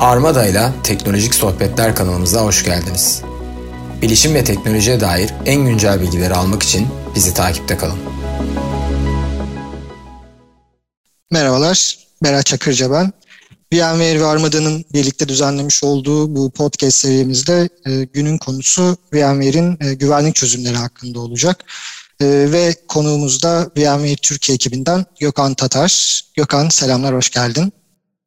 Armada ile Teknolojik Sohbetler kanalımıza hoş geldiniz. Bilişim ve teknolojiye dair en güncel bilgileri almak için bizi takipte kalın. Merhabalar, Berat Çakırca ben. VMware ve Armada'nın birlikte düzenlemiş olduğu bu podcast serimizde e, günün konusu VMware'in e, güvenlik çözümleri hakkında olacak. E, ve konuğumuz da VMware Türkiye ekibinden Gökhan Tatar. Gökhan selamlar, hoş geldin.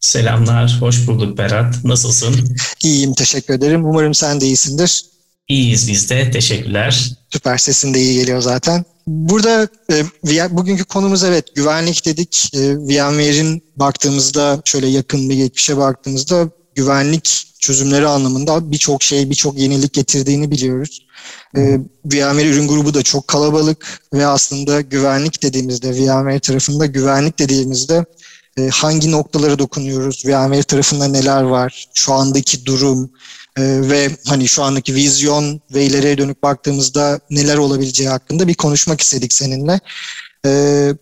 Selamlar, hoş bulduk Berat. Nasılsın? İyiyim, teşekkür ederim. Umarım sen de iyisindir. İyiyiz biz de, teşekkürler. Süper, sesin de iyi geliyor zaten. Burada e, bugünkü konumuz evet güvenlik dedik. E, VMware'in baktığımızda şöyle yakın bir geçmişe baktığımızda güvenlik çözümleri anlamında birçok şey, birçok yenilik getirdiğini biliyoruz. E, VMware ürün grubu da çok kalabalık ve aslında güvenlik dediğimizde, VMware tarafında güvenlik dediğimizde e, hangi noktalara dokunuyoruz, VMware tarafında neler var, şu andaki durum e, ve hani şu andaki vizyon ve ileriye dönük baktığımızda neler olabileceği hakkında bir konuşmak istedik seninle. E,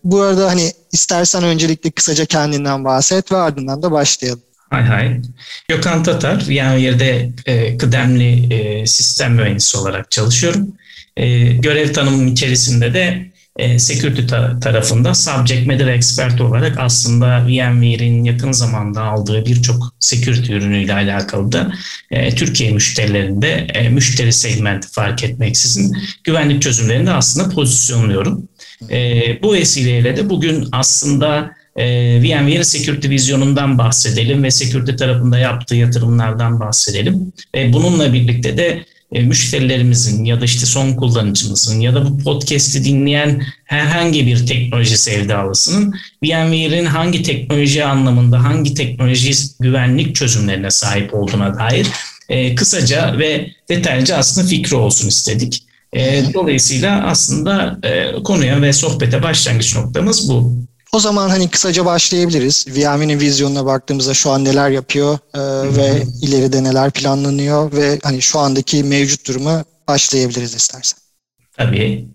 bu arada hani istersen öncelikle kısaca kendinden bahset ve ardından da başlayalım. Hay hay. Gökhan Tatar, VMware'de e, kıdemli e, sistem mühendisi olarak çalışıyorum. E, görev tanımım içerisinde de e, security ta- tarafında subject matter expert olarak aslında VMware'in yakın zamanda aldığı birçok security ürünüyle alakalı da e, Türkiye müşterilerinde e, müşteri segmenti fark etmeksizin güvenlik çözümlerinde aslında pozisyonluyorum. E, bu vesileyle de bugün aslında e, VMware Security vizyonundan bahsedelim ve security tarafında yaptığı yatırımlardan bahsedelim. Ve bununla birlikte de e, müşterilerimizin ya da işte son kullanıcımızın ya da bu podcast'i dinleyen herhangi bir teknoloji sevdalısının VMware'in hangi teknoloji anlamında hangi teknoloji güvenlik çözümlerine sahip olduğuna dair e, kısaca ve detaylıca aslında fikri olsun istedik. E, dolayısıyla aslında e, konuya ve sohbete başlangıç noktamız bu. O zaman hani kısaca başlayabiliriz. VM'nin vizyonuna baktığımızda şu an neler yapıyor e, ve ileride neler planlanıyor ve hani şu andaki mevcut durumu başlayabiliriz istersen. Tabii.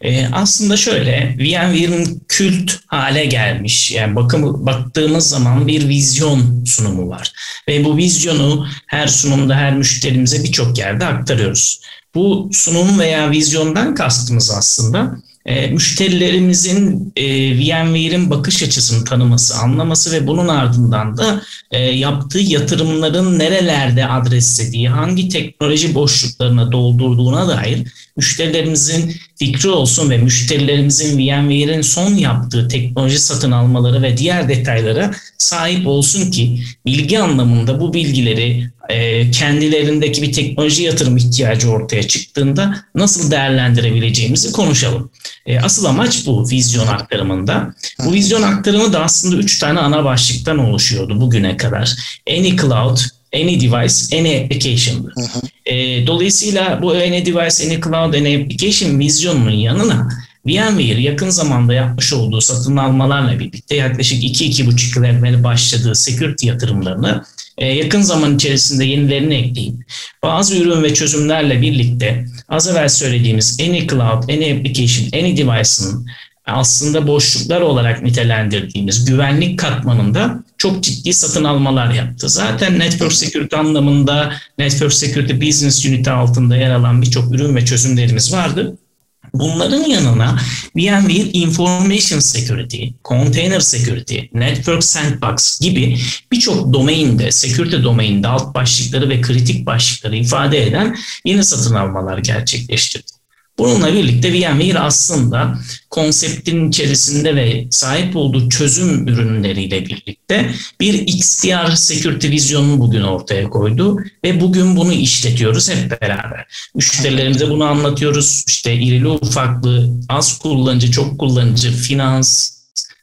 Ee, aslında şöyle, VMware'in kült hale gelmiş. Yani bakım, baktığımız zaman bir vizyon sunumu var. Ve bu vizyonu her sunumda, her müşterimize birçok yerde aktarıyoruz. Bu sunum veya vizyondan kastımız aslında e, müşterilerimizin e, VMware'in bakış açısını tanıması, anlaması ve bunun ardından da e, yaptığı yatırımların nerelerde adreslediği, hangi teknoloji boşluklarına doldurduğuna dair müşterilerimizin fikri olsun ve müşterilerimizin VMware'in son yaptığı teknoloji satın almaları ve diğer detaylara sahip olsun ki bilgi anlamında bu bilgileri e, kendilerindeki bir teknoloji yatırım ihtiyacı ortaya çıktığında nasıl değerlendirebileceğimizi konuşalım. E, asıl amaç bu vizyon aktarımında. Bu vizyon aktarımı da aslında üç tane ana başlıktan oluşuyordu bugüne kadar. Any cloud, any device, any application. E, dolayısıyla bu any device, any cloud, any application vizyonunun yanına VMware yakın zamanda yapmış olduğu satın almalarla birlikte yaklaşık 2-2,5 yıl evvel başladığı security yatırımlarını yakın zaman içerisinde yenilerini ekleyip bazı ürün ve çözümlerle birlikte az evvel söylediğimiz any cloud, any application, any device'ın aslında boşluklar olarak nitelendirdiğimiz güvenlik katmanında çok ciddi satın almalar yaptı. Zaten Network Security anlamında Network Security Business Unit altında yer alan birçok ürün ve çözümlerimiz vardı. Bunların yanına VMware Information Security, Container Security, Network Sandbox gibi birçok domainde, security domainde alt başlıkları ve kritik başlıkları ifade eden yeni satın almalar gerçekleştirdi. Bununla birlikte VMware aslında konseptin içerisinde ve sahip olduğu çözüm ürünleriyle birlikte bir XDR security vizyonunu bugün ortaya koydu ve bugün bunu işletiyoruz hep beraber. Müşterilerimize bunu anlatıyoruz. İşte irili ufaklı, az kullanıcı, çok kullanıcı, finans,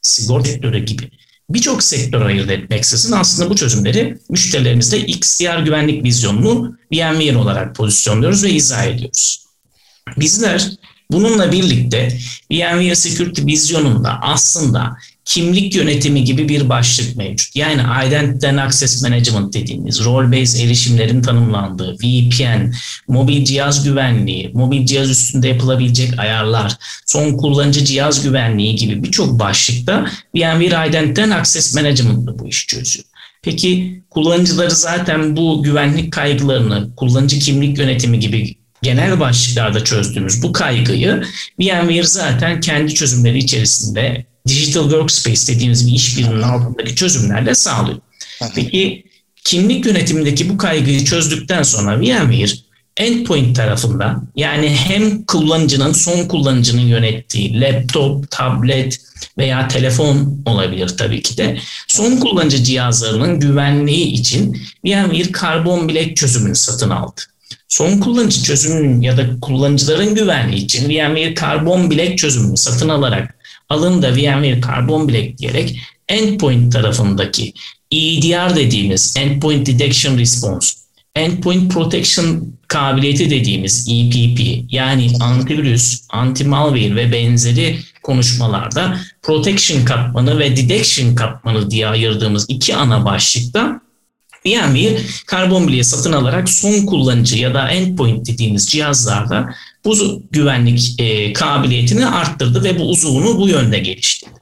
sigorta sektörü gibi birçok sektör ayırt etmeksizin aslında bu çözümleri müşterilerimizde XDR güvenlik vizyonunu VMware olarak pozisyonluyoruz ve izah ediyoruz. Bizler bununla birlikte VMware Security vizyonunda aslında kimlik yönetimi gibi bir başlık mevcut. Yani Identity and Access Management dediğimiz role-based erişimlerin tanımlandığı VPN, mobil cihaz güvenliği, mobil cihaz üstünde yapılabilecek ayarlar, son kullanıcı cihaz güvenliği gibi birçok başlıkta VMware Identity and Access Management'da bu iş çözüyor. Peki kullanıcıları zaten bu güvenlik kaygılarını, kullanıcı kimlik yönetimi gibi genel başlıklarda çözdüğümüz bu kaygıyı VMware zaten kendi çözümleri içerisinde Digital Workspace dediğimiz bir işbirliğinin altındaki çözümlerle sağlıyor. Peki kimlik yönetimindeki bu kaygıyı çözdükten sonra VMware endpoint tarafında yani hem kullanıcının son kullanıcının yönettiği laptop, tablet veya telefon olabilir tabii ki de son kullanıcı cihazlarının güvenliği için VMware Carbon Black çözümünü satın aldı. Son kullanıcı çözümünün ya da kullanıcıların güvenliği için VMware Carbon Black çözümünü satın alarak alında VMware Carbon Black diyerek endpoint tarafındaki EDR dediğimiz Endpoint Detection Response, Endpoint Protection kabiliyeti dediğimiz EPP yani antivirüs, anti-malware ve benzeri konuşmalarda protection katmanı ve detection katmanı diye ayırdığımız iki ana başlıkta VMware karbon bileği satın alarak son kullanıcı ya da endpoint dediğimiz cihazlarda bu güvenlik e, kabiliyetini arttırdı ve bu uzuvunu bu yönde geliştirdi.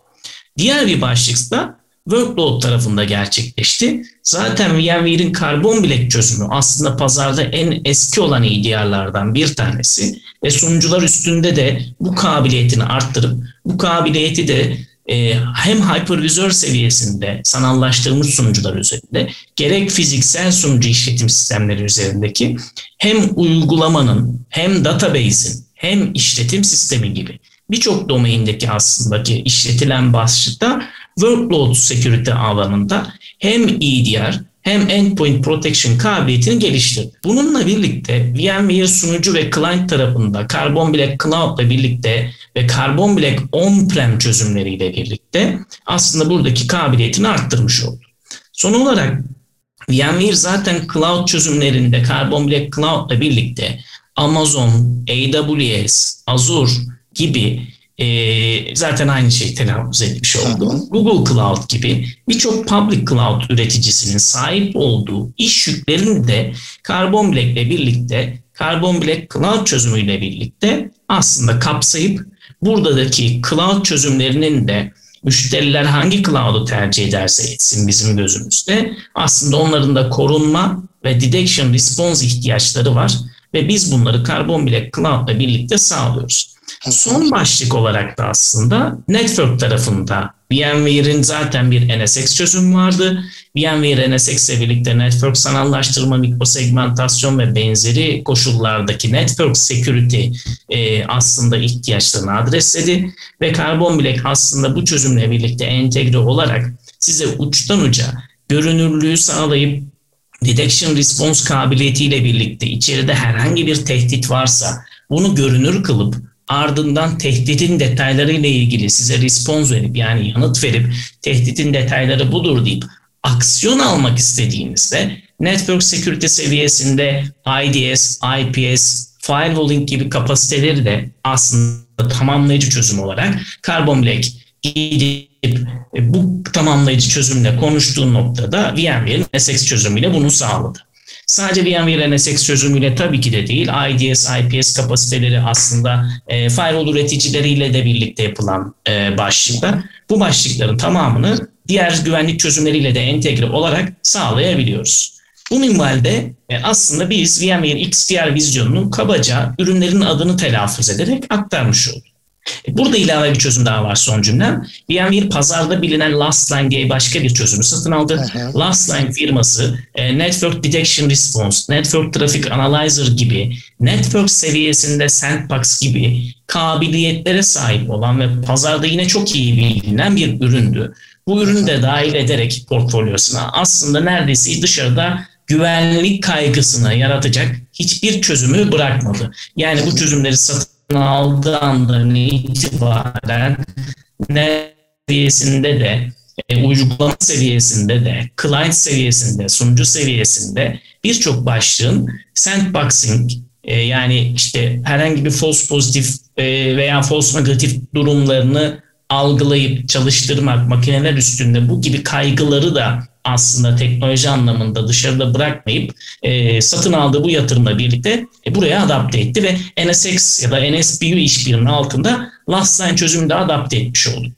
Diğer bir başlıkta workload tarafında gerçekleşti. Zaten VMware'in karbon bilek çözümü aslında pazarda en eski olan EDR'lardan bir tanesi ve sunucular üstünde de bu kabiliyetini arttırıp bu kabiliyeti de e, hem hypervisör seviyesinde sanallaştırılmış sunucular üzerinde gerek fiziksel sunucu işletim sistemleri üzerindeki hem uygulamanın hem database'in hem işletim sistemi gibi birçok domaindeki aslında ki işletilen başlıkta workload security alanında hem EDR hem endpoint protection kabiliyetini geliştirdi. Bununla birlikte VMware sunucu ve client tarafında Carbon Black Cloud ile birlikte ve Carbon Black on-prem çözümleriyle birlikte aslında buradaki kabiliyetini arttırmış oldu. Son olarak VMware zaten cloud çözümlerinde Carbon Black Cloud ile birlikte Amazon, AWS, Azure gibi e, zaten aynı şeyi telaffuz etmiş oldu. Google Cloud gibi birçok public cloud üreticisinin sahip olduğu iş yüklerini de Carbon Black ile birlikte Carbon Black Cloud çözümüyle birlikte aslında kapsayıp buradaki cloud çözümlerinin de müşteriler hangi cloud'u tercih ederse etsin bizim gözümüzde aslında onların da korunma ve detection response ihtiyaçları var ve biz bunları Carbon Black Cloud ile birlikte sağlıyoruz. Son başlık olarak da aslında network tarafında VMware'in zaten bir NSX çözümü vardı. VMware NSX ile birlikte network sanallaştırma, mikrosegmentasyon ve benzeri koşullardaki network security e, aslında ihtiyaçlarını adresledi. Ve Carbon Black aslında bu çözümle birlikte entegre olarak size uçtan uca görünürlüğü sağlayıp detection response kabiliyetiyle birlikte içeride herhangi bir tehdit varsa bunu görünür kılıp ardından tehditin detaylarıyla ilgili size respons verip yani yanıt verip tehditin detayları budur deyip aksiyon almak istediğinizde network security seviyesinde IDS, IPS, firewalling gibi kapasiteleri de aslında tamamlayıcı çözüm olarak Carbon Black gidip e, bu tamamlayıcı çözümle konuştuğu noktada VMware'in SX çözümüyle bunu sağladı. Sadece VMware NSX çözümüyle tabii ki de değil. IDS, IPS kapasiteleri aslında e, firewall üreticileriyle de birlikte yapılan e, başlıklar. Bu başlıkların tamamını diğer güvenlik çözümleriyle de entegre olarak sağlayabiliyoruz. Bu minvalde e, aslında biz VMware XDR vizyonunu kabaca ürünlerin adını telaffuz ederek aktarmış olduk. Burada ilave bir çözüm daha var son cümlem. VMware pazarda bilinen Lastline diye başka bir çözümü satın aldı. Lastline firması e, Network Detection Response, Network Traffic Analyzer gibi network seviyesinde Sandbox gibi kabiliyetlere sahip olan ve pazarda yine çok iyi bilinen bir üründü. Bu ürünü de dahil ederek portfolyosuna aslında neredeyse dışarıda güvenlik kaygısını yaratacak hiçbir çözümü bırakmadı. Yani bu çözümleri satın aldığı andan itibaren net seviyesinde de e, uygulama seviyesinde de, client seviyesinde, sunucu seviyesinde birçok başlığın sandboxing e, yani işte herhangi bir false pozitif e, veya false negatif durumlarını algılayıp çalıştırmak, makineler üstünde bu gibi kaygıları da aslında teknoloji anlamında dışarıda bırakmayıp e, satın aldığı bu yatırımla birlikte e, buraya adapte etti ve NSX ya da NSBU işbirinin altında last line çözümünü de adapte etmiş oldu.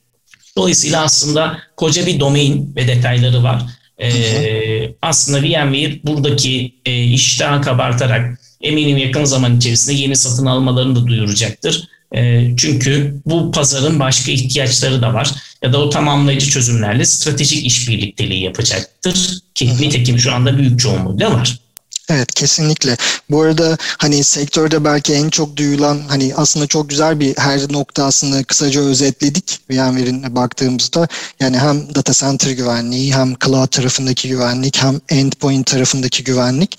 Dolayısıyla aslında koca bir domain ve detayları var. e, aslında VMware buradaki e, iştahı kabartarak eminim yakın zaman içerisinde yeni satın almalarını da duyuracaktır. E, çünkü bu pazarın başka ihtiyaçları da var ya da o tamamlayıcı çözümlerle stratejik işbirlikteliği yapacaktır ki nitekim şu anda büyük çoğunluğu da var. Evet kesinlikle. Bu arada hani sektörde belki en çok duyulan hani aslında çok güzel bir her noktasını kısaca özetledik VMware'in baktığımızda. Yani hem data center güvenliği hem cloud tarafındaki güvenlik hem endpoint tarafındaki güvenlik.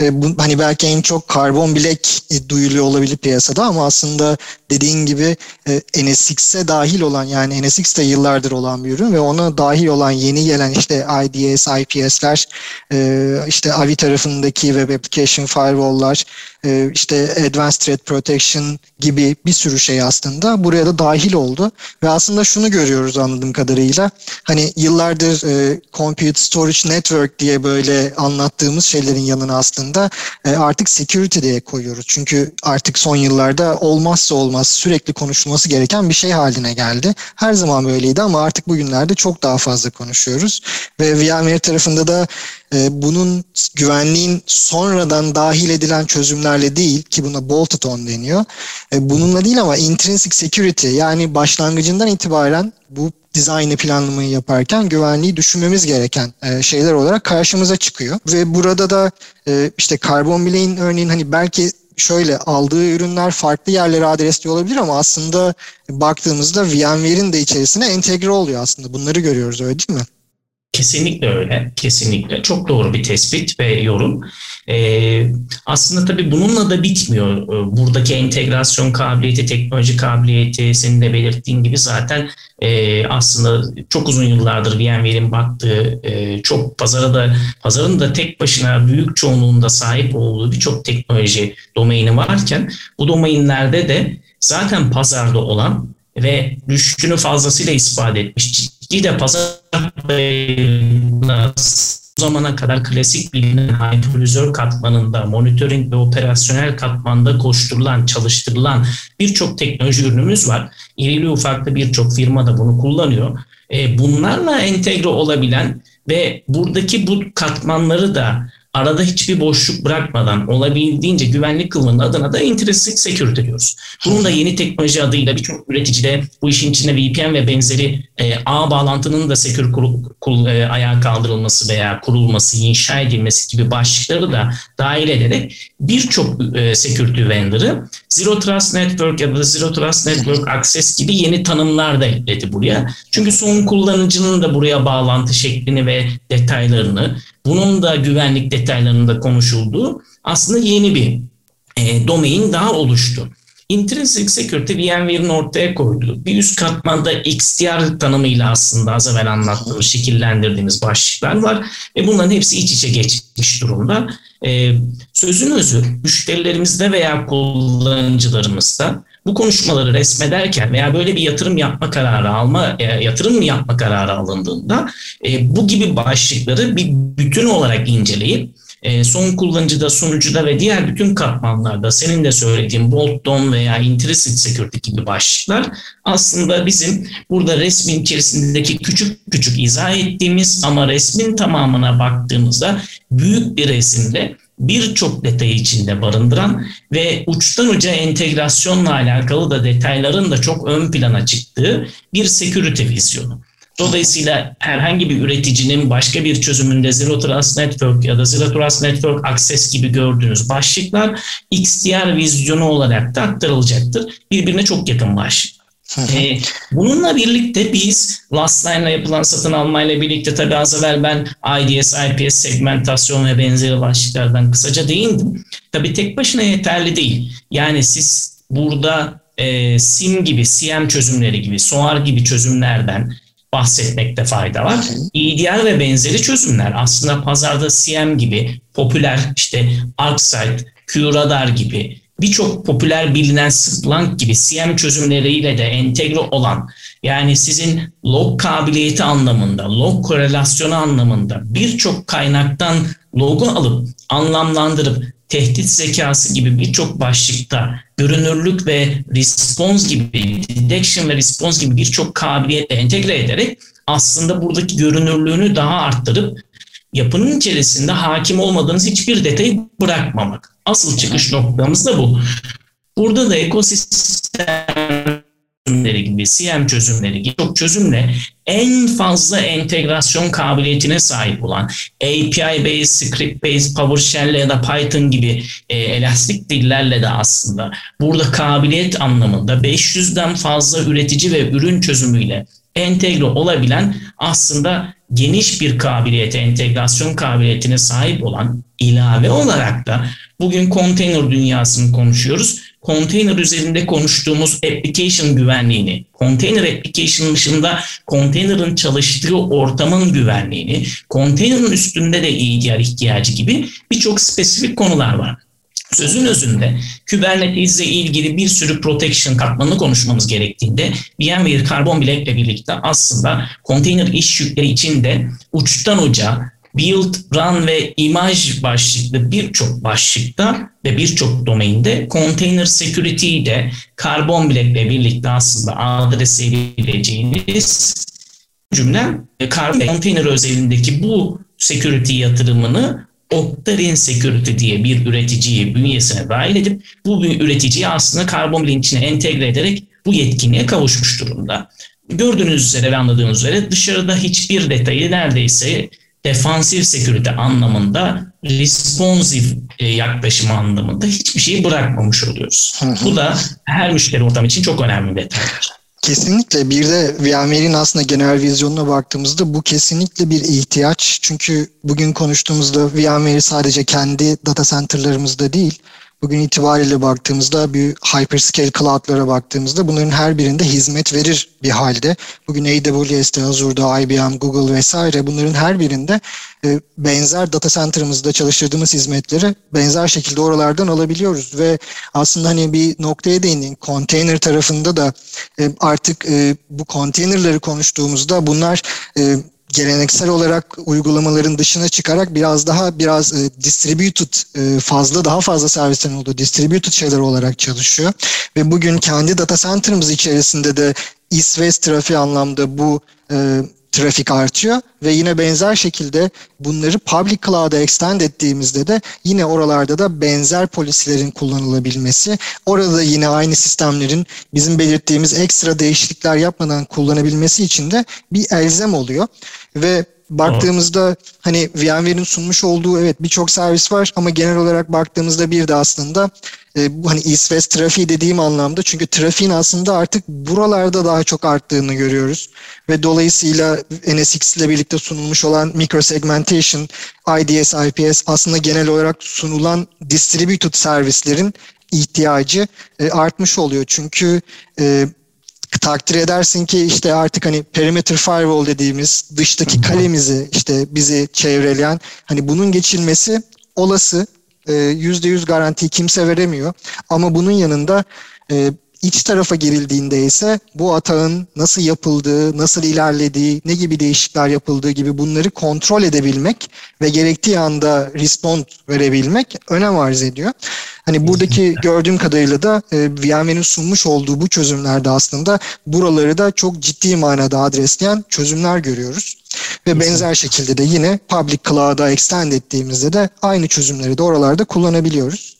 E, bu, hani belki en çok karbon bilek e, duyuluyor olabilir piyasada ama aslında dediğin gibi e, NSX'e dahil olan yani NSX de yıllardır olan bir ürün ve ona dahil olan yeni gelen işte IDS, IPS'ler e, işte AVI tarafındaki Web Application Firewall'lar, e, işte Advanced Threat Protection gibi bir sürü şey aslında buraya da dahil oldu. Ve aslında şunu görüyoruz anladığım kadarıyla. Hani yıllardır e, Compute Storage Network diye böyle anlattığımız şeylerin yanına aslında e, artık security diye koyuyoruz. Çünkü artık son yıllarda olmazsa olmaz sürekli konuşulması gereken bir şey haline geldi. Her zaman böyleydi ama artık bugünlerde çok daha fazla konuşuyoruz. Ve VMware tarafında da bunun güvenliğin sonradan dahil edilen çözümlerle değil ki buna bolted on deniyor. E, bununla değil ama intrinsic security yani başlangıcından itibaren bu dizaynı planlamayı yaparken güvenliği düşünmemiz gereken e, şeyler olarak karşımıza çıkıyor. Ve burada da e, işte karbon bileğin örneğin hani belki şöyle aldığı ürünler farklı yerlere adresli olabilir ama aslında baktığımızda VMware'in de içerisine entegre oluyor aslında. Bunları görüyoruz öyle değil mi? Kesinlikle öyle. Kesinlikle. Çok doğru bir tespit ve yorum. Ee, aslında tabii bununla da bitmiyor. Ee, buradaki entegrasyon kabiliyeti, teknoloji kabiliyeti senin de belirttiğin gibi zaten e, aslında çok uzun yıllardır VMware'in baktığı e, çok pazara da pazarın da tek başına büyük çoğunluğunda sahip olduğu birçok teknoloji domaini varken bu domainlerde de zaten pazarda olan ve rüştünü fazlasıyla ispat etmiş ciddi de pazar bu zamana kadar klasik bilinen hypervizör katmanında, monitoring ve operasyonel katmanda koşturulan, çalıştırılan birçok teknoloji ürünümüz var. İrili ufaklı birçok firma da bunu kullanıyor. E, bunlarla entegre olabilen ve buradaki bu katmanları da arada hiçbir boşluk bırakmadan olabildiğince güvenlik kılmanın adına da intrinsic security diyoruz. Bunun da yeni teknoloji adıyla birçok üreticide bu işin içinde VPN ve benzeri e, ağ bağlantının da secure kurul, kurul, e, ayağa kaldırılması veya kurulması, inşa edilmesi gibi başlıkları da dahil ederek birçok e, security vendor'ı Zero Trust Network ya da Zero Trust Network Access gibi yeni tanımlar da ekledi buraya. Çünkü son kullanıcının da buraya bağlantı şeklini ve detaylarını bunun da güvenlik detaylarında konuşulduğu aslında yeni bir e, domain daha oluştu. Intrinsic Security VMware'in ortaya koyduğu bir üst katmanda XDR tanımıyla aslında az evvel anlattığımız, şekillendirdiğimiz başlıklar var ve bunların hepsi iç içe geçmiş durumda. Ee, sözün özü müşterilerimizde veya kullanıcılarımızda bu konuşmaları resmederken veya böyle bir yatırım yapma kararı alma, e, yatırım yapma kararı alındığında e, bu gibi başlıkları bir bütün olarak inceleyip e, son kullanıcıda, sunucuda ve diğer bütün katmanlarda senin de söylediğin bolt-on veya intrinsic security gibi başlıklar aslında bizim burada resmin içerisindeki küçük küçük izah ettiğimiz ama resmin tamamına baktığımızda büyük bir resimde birçok detayı içinde barındıran ve uçtan uca entegrasyonla alakalı da detayların da çok ön plana çıktığı bir security vizyonu. Dolayısıyla herhangi bir üreticinin başka bir çözümünde Zero Trust Network ya da Zero Trust Network Access gibi gördüğünüz başlıklar XDR vizyonu olarak da aktarılacaktır. Birbirine çok yakın başlık. Ee, bununla birlikte biz Lastline'la yapılan satın almayla birlikte tabi az evvel ben IDS, IPS segmentasyon ve benzeri başlıklardan kısaca değindim. Tabi tek başına yeterli değil. Yani siz burada e, SIM gibi, CM çözümleri gibi, SOAR gibi çözümlerden bahsetmekte fayda var. EDR ve benzeri çözümler aslında pazarda CM gibi popüler işte ArcSight, QRadar gibi birçok popüler bilinen Splunk gibi CM çözümleriyle de entegre olan yani sizin log kabiliyeti anlamında, log korelasyonu anlamında birçok kaynaktan logu alıp anlamlandırıp tehdit zekası gibi birçok başlıkta görünürlük ve response gibi, detection ve response gibi birçok kabiliyetle entegre ederek aslında buradaki görünürlüğünü daha arttırıp yapının içerisinde hakim olmadığınız hiçbir detayı bırakmamak. Asıl çıkış noktamız da bu. Burada da ekosistem çözümleri gibi, CM çözümleri gibi çok çözümle en fazla entegrasyon kabiliyetine sahip olan API-based, script-based, PowerShell ya da Python gibi e, elastik dillerle de aslında burada kabiliyet anlamında 500'den fazla üretici ve ürün çözümüyle entegre olabilen aslında geniş bir kabiliyete, entegrasyon kabiliyetine sahip olan ilave olarak da bugün konteyner dünyasını konuşuyoruz konteyner üzerinde konuştuğumuz application güvenliğini, konteyner application dışında konteynerin çalıştığı ortamın güvenliğini, konteynerin üstünde de EDR ihtiyacı gibi birçok spesifik konular var. Sözün özünde Kubernetes ile ilgili bir sürü protection katmanını konuşmamız gerektiğinde VMware Carbon Black ile birlikte aslında konteyner iş yükleri içinde uçtan uca build, run ve imaj başlıklı birçok başlıkta ve birçok domainde container security'yi de Carbon Black ile birlikte aslında adres edebileceğiniz cümlem Carbon Container özelindeki bu security yatırımını Octaren Security diye bir üreticiyi bünyesine dahil edip bu üreticiyi aslında Carbon Black'in içine entegre ederek bu yetkinliğe kavuşmuş durumda. Gördüğünüz üzere ve anladığınız üzere dışarıda hiçbir detayı neredeyse defansif security anlamında responsive e, yaklaşım anlamında hiçbir şeyi bırakmamış oluyoruz. Bu da her müşteri ortam için çok önemli bir detaydır. Kesinlikle bir de VMware'in aslında genel vizyonuna baktığımızda bu kesinlikle bir ihtiyaç. Çünkü bugün konuştuğumuzda VMware'i sadece kendi data center'larımızda değil, bugün itibariyle baktığımızda bir hyperscale cloud'lara baktığımızda bunların her birinde hizmet verir bir halde. Bugün AWS'de, Azure'da, IBM, Google vesaire bunların her birinde e, benzer data center'ımızda çalıştırdığımız hizmetleri benzer şekilde oralardan alabiliyoruz ve aslında hani bir noktaya değindin. Container tarafında da e, artık e, bu container'ları konuştuğumuzda bunlar geleneksel olarak uygulamaların dışına çıkarak biraz daha biraz e, distributed e, fazla daha fazla servislerin olduğu distributed şeyler olarak çalışıyor. Ve bugün kendi data center'ımız içerisinde de east-west trafiği anlamda bu e, trafik artıyor ve yine benzer şekilde bunları public cloud'a extend ettiğimizde de yine oralarda da benzer polislerin kullanılabilmesi, orada yine aynı sistemlerin bizim belirttiğimiz ekstra değişiklikler yapmadan kullanabilmesi için de bir elzem oluyor. Ve baktığımızda hani VMware'in sunmuş olduğu evet birçok servis var ama genel olarak baktığımızda bir de aslında e, bu hani East West trafiği dediğim anlamda çünkü trafiğin aslında artık buralarda daha çok arttığını görüyoruz ve dolayısıyla NSX ile birlikte sunulmuş olan micro segmentation, IDS, IPS aslında genel olarak sunulan distributed servislerin ihtiyacı e, artmış oluyor. Çünkü e, takdir edersin ki işte artık hani perimeter firewall dediğimiz dıştaki kalemizi işte bizi çevreleyen hani bunun geçilmesi olası yüzde yüz garantiyi kimse veremiyor. Ama bunun yanında e, iç tarafa girildiğinde ise bu atağın nasıl yapıldığı, nasıl ilerlediği, ne gibi değişiklikler yapıldığı gibi bunları kontrol edebilmek ve gerektiği anda respond verebilmek önem arz ediyor. Hani buradaki gördüğüm kadarıyla da e, VMware'in sunmuş olduğu bu çözümlerde aslında buraları da çok ciddi manada adresleyen çözümler görüyoruz. Ve benzer şekilde de yine public cloud'a extend ettiğimizde de aynı çözümleri de oralarda kullanabiliyoruz.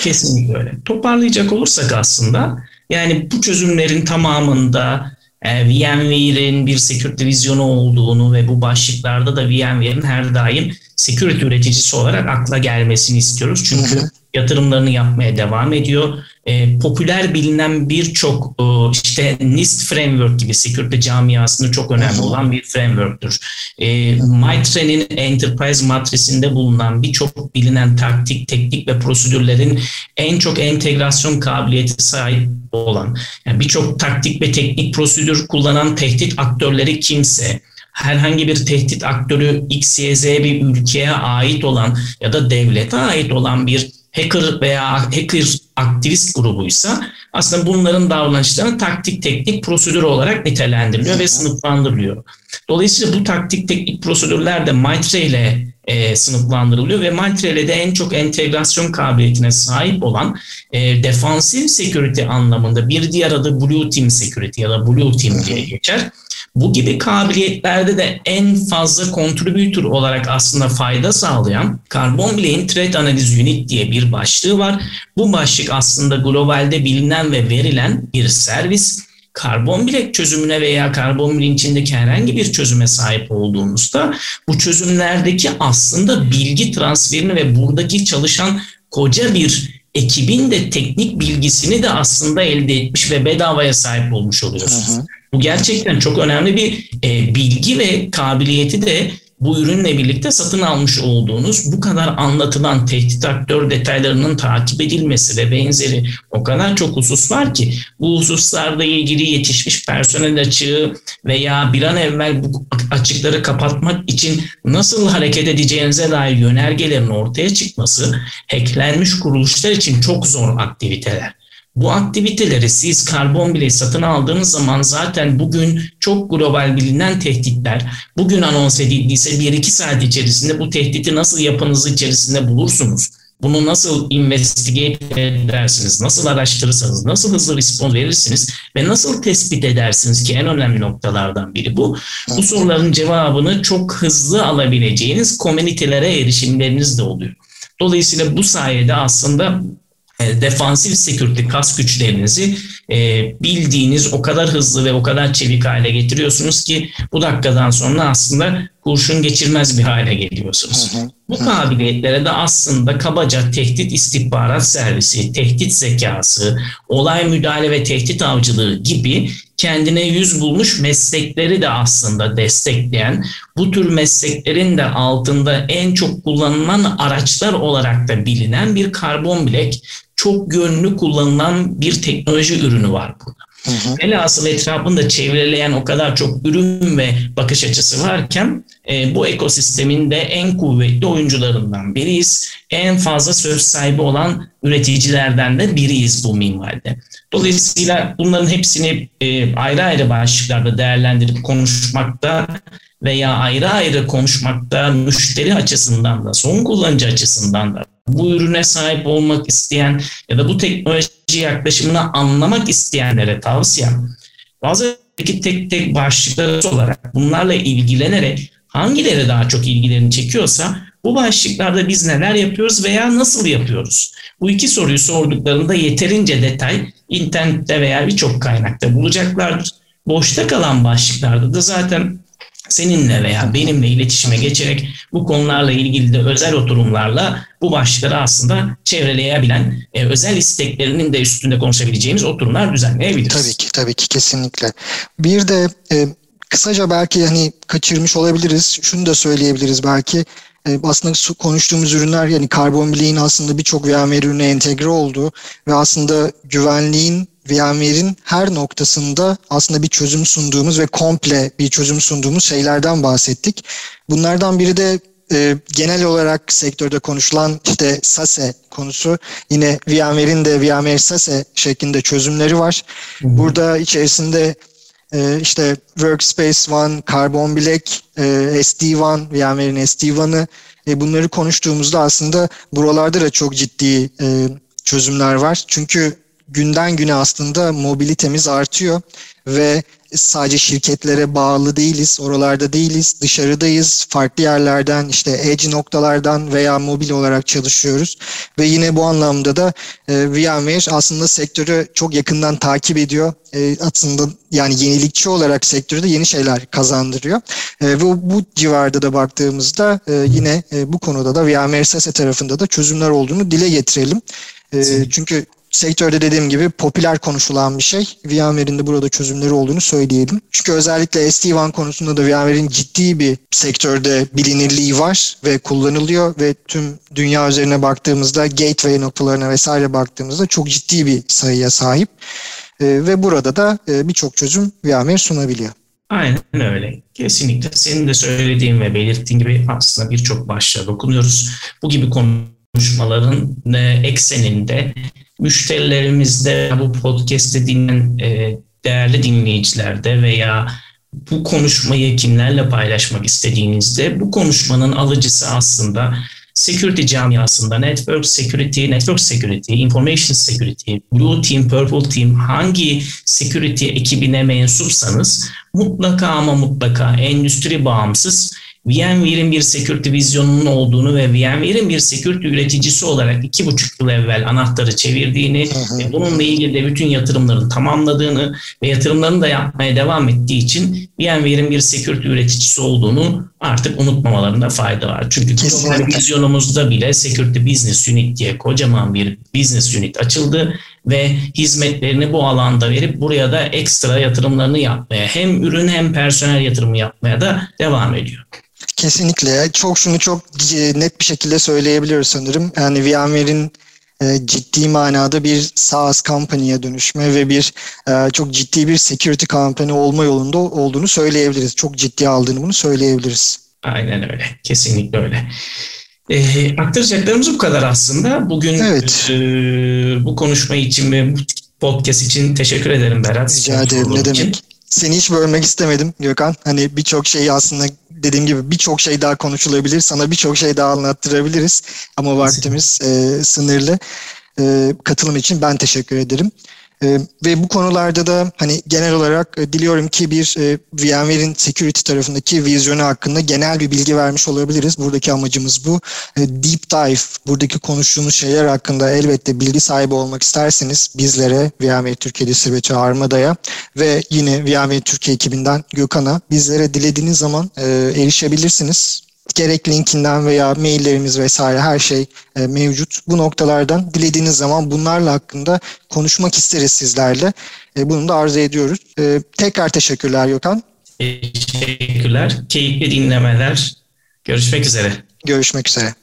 Kesinlikle öyle. Toparlayacak olursak aslında yani bu çözümlerin tamamında e, VMware'in bir security vizyonu olduğunu ve bu başlıklarda da VMware'in her daim security üreticisi olarak akla gelmesini istiyoruz. Çünkü yatırımlarını yapmaya devam ediyor. E, popüler bilinen birçok e, işte NIST framework gibi security camiasında çok önemli olan bir framework'tür. E, Mitre'nin Enterprise matrisinde bulunan birçok bilinen taktik, teknik ve prosedürlerin en çok entegrasyon kabiliyeti sahip olan, yani birçok taktik ve teknik prosedür kullanan tehdit aktörleri kimse, herhangi bir tehdit aktörü X, Y, Z bir ülkeye ait olan ya da devlete ait olan bir hacker veya hacker aktivist grubuysa aslında bunların davranışlarını taktik teknik prosedür olarak nitelendiriliyor ve sınıflandırılıyor. Dolayısıyla bu taktik teknik prosedürler de Mitre ile e, sınıflandırılıyor ve Maltrele'de en çok entegrasyon kabiliyetine sahip olan e, defansif security anlamında bir diğer adı Blue Team Security ya da Blue Team diye geçer. Bu gibi kabiliyetlerde de en fazla contributor olarak aslında fayda sağlayan Carbon Blade'in Threat Analysis Unit diye bir başlığı var. Bu başlık aslında globalde bilinen ve verilen bir servis karbon bilek çözümüne veya karbon bileğin içindeki herhangi bir çözüme sahip olduğumuzda bu çözümlerdeki aslında bilgi transferini ve buradaki çalışan koca bir ekibin de teknik bilgisini de aslında elde etmiş ve bedavaya sahip olmuş oluyorsunuz. Hı hı. Bu gerçekten çok önemli bir e, bilgi ve kabiliyeti de bu ürünle birlikte satın almış olduğunuz bu kadar anlatılan tehdit aktör detaylarının takip edilmesi ve benzeri o kadar çok husus var ki bu hususlarda ilgili yetişmiş personel açığı veya bir an evvel bu açıkları kapatmak için nasıl hareket edeceğinize dair yönergelerin ortaya çıkması hacklenmiş kuruluşlar için çok zor aktiviteler. Bu aktiviteleri siz karbon bile satın aldığınız zaman zaten bugün çok global bilinen tehditler, bugün anons edildiyse 1-2 saat içerisinde bu tehditi nasıl yapınız içerisinde bulursunuz. Bunu nasıl investigate edersiniz, nasıl araştırırsanız, nasıl hızlı respons verirsiniz ve nasıl tespit edersiniz ki en önemli noktalardan biri bu. Bu soruların cevabını çok hızlı alabileceğiniz komünitelere erişimleriniz de oluyor. Dolayısıyla bu sayede aslında defansif security kas güçlerinizi e, bildiğiniz o kadar hızlı ve o kadar çevik hale getiriyorsunuz ki bu dakikadan sonra aslında kurşun geçirmez bir hale geliyorsunuz. Hı hı. Bu kabiliyetlere de aslında kabaca tehdit istihbarat servisi, tehdit zekası, olay müdahale ve tehdit avcılığı gibi kendine yüz bulmuş meslekleri de aslında destekleyen, bu tür mesleklerin de altında en çok kullanılan araçlar olarak da bilinen bir karbon bilek çok yönlü kullanılan bir teknoloji ürünü var burada. Hı hı. Velhasıl etrafında çevreleyen o kadar çok ürün ve bakış açısı varken e, bu ekosistemin de en kuvvetli oyuncularından biriyiz. En fazla söz sahibi olan üreticilerden de biriyiz bu minvalde. Dolayısıyla bunların hepsini e, ayrı ayrı başlıklarda değerlendirip konuşmakta veya ayrı ayrı konuşmakta müşteri açısından da son kullanıcı açısından da bu ürüne sahip olmak isteyen ya da bu teknoloji yaklaşımını anlamak isteyenlere tavsiyem bazı tek tek başlıklar olarak bunlarla ilgilenerek hangileri daha çok ilgilerini çekiyorsa bu başlıklarda biz neler yapıyoruz veya nasıl yapıyoruz? Bu iki soruyu sorduklarında yeterince detay internette veya birçok kaynakta bulacaklardır. Boşta kalan başlıklarda da zaten seninle veya benimle iletişime geçerek bu konularla ilgili de özel oturumlarla bu başlıkları aslında çevreleyebilen e, özel isteklerinin de üstünde konuşabileceğimiz oturumlar düzenleyebiliriz. Tabii ki tabii ki kesinlikle. Bir de e, kısaca belki hani kaçırmış olabiliriz. Şunu da söyleyebiliriz belki. E, aslında konuştuğumuz ürünler yani karbon bileğin aslında birçok VMware ürüne entegre oldu ve aslında güvenliğin VMware'in her noktasında aslında bir çözüm sunduğumuz ve komple bir çözüm sunduğumuz şeylerden bahsettik. Bunlardan biri de e, genel olarak sektörde konuşulan işte SASE konusu. Yine VMware'in de VMware SASE şeklinde çözümleri var. Burada içerisinde e, işte Workspace ONE, Carbon Black, e, SD-WAN, VMware'in SD-WAN'ı e, bunları konuştuğumuzda aslında buralarda da çok ciddi e, çözümler var. Çünkü günden güne aslında mobilitemiz artıyor ve sadece şirketlere bağlı değiliz, oralarda değiliz, dışarıdayız, farklı yerlerden işte edge noktalardan veya mobil olarak çalışıyoruz ve yine bu anlamda da e, VMware aslında sektörü çok yakından takip ediyor. E, aslında yani yenilikçi olarak sektörde yeni şeyler kazandırıyor. E, ve bu civarda da baktığımızda e, yine e, bu konuda da VMware SASE tarafında da çözümler olduğunu dile getirelim. E, çünkü sektörde dediğim gibi popüler konuşulan bir şey. VMware'in de burada çözümleri olduğunu söyleyelim. Çünkü özellikle SD-WAN konusunda da VMware'in ciddi bir sektörde bilinirliği var ve kullanılıyor ve tüm dünya üzerine baktığımızda gateway noktalarına vesaire baktığımızda çok ciddi bir sayıya sahip. E, ve burada da e, birçok çözüm VMware sunabiliyor. Aynen öyle. Kesinlikle senin de söylediğin ve belirttiğin gibi aslında birçok başlığa dokunuyoruz. Bu gibi konuşmaların e, ekseninde müşterilerimizde bu podcast'te dinleyen e, değerli dinleyicilerde veya bu konuşmayı kimlerle paylaşmak istediğinizde bu konuşmanın alıcısı aslında security camiasında network security, network security, information security, blue team, purple team hangi security ekibine mensupsanız mutlaka ama mutlaka endüstri bağımsız VMware'in bir security vizyonunun olduğunu ve VMware'in bir security üreticisi olarak iki buçuk yıl evvel anahtarı çevirdiğini ve bununla ilgili de bütün yatırımlarını tamamladığını ve yatırımlarını da yapmaya devam ettiği için VMware'in bir security üreticisi olduğunu artık unutmamalarında fayda var. Çünkü global vizyonumuzda bile Security Business Unit diye kocaman bir business unit açıldı ve hizmetlerini bu alanda verip buraya da ekstra yatırımlarını yapmaya hem ürün hem personel yatırımı yapmaya da devam ediyor. Kesinlikle. Çok şunu çok net bir şekilde söyleyebiliyoruz sanırım. Yani VMware'in e, ciddi manada bir SaaS company'ye dönüşme ve bir e, çok ciddi bir security company olma yolunda olduğunu söyleyebiliriz. Çok ciddi aldığını bunu söyleyebiliriz. Aynen öyle. Kesinlikle öyle. E, aktaracaklarımız bu kadar aslında. Bugün evet. e, bu konuşma için ve bu podcast için teşekkür ederim Berat. Rica ederim. Ne demek? Seni hiç bölmek istemedim Gökhan. Hani birçok şeyi aslında dediğim gibi birçok şey daha konuşulabilir. Sana birçok şey daha anlattırabiliriz. Ama vaktimiz e, sınırlı. E, katılım için ben teşekkür ederim. E, ve bu konularda da hani genel olarak e, diliyorum ki bir e, VMware'in security tarafındaki vizyonu hakkında genel bir bilgi vermiş olabiliriz. Buradaki amacımız bu. E, deep dive, buradaki konuştuğumuz şeyler hakkında elbette bilgi sahibi olmak isterseniz bizlere VMware Türkiye Distribütörü Armada'ya ve yine VMware Türkiye ekibinden Gökhan'a bizlere dilediğiniz zaman e, erişebilirsiniz gerek linkinden veya maillerimiz vesaire her şey e, mevcut. Bu noktalardan dilediğiniz zaman bunlarla hakkında konuşmak isteriz sizlerle. E, bunu da arzu ediyoruz. E, tekrar teşekkürler Gökhan. Teşekkürler. Keyifli dinlemeler. Görüşmek üzere. Görüşmek üzere.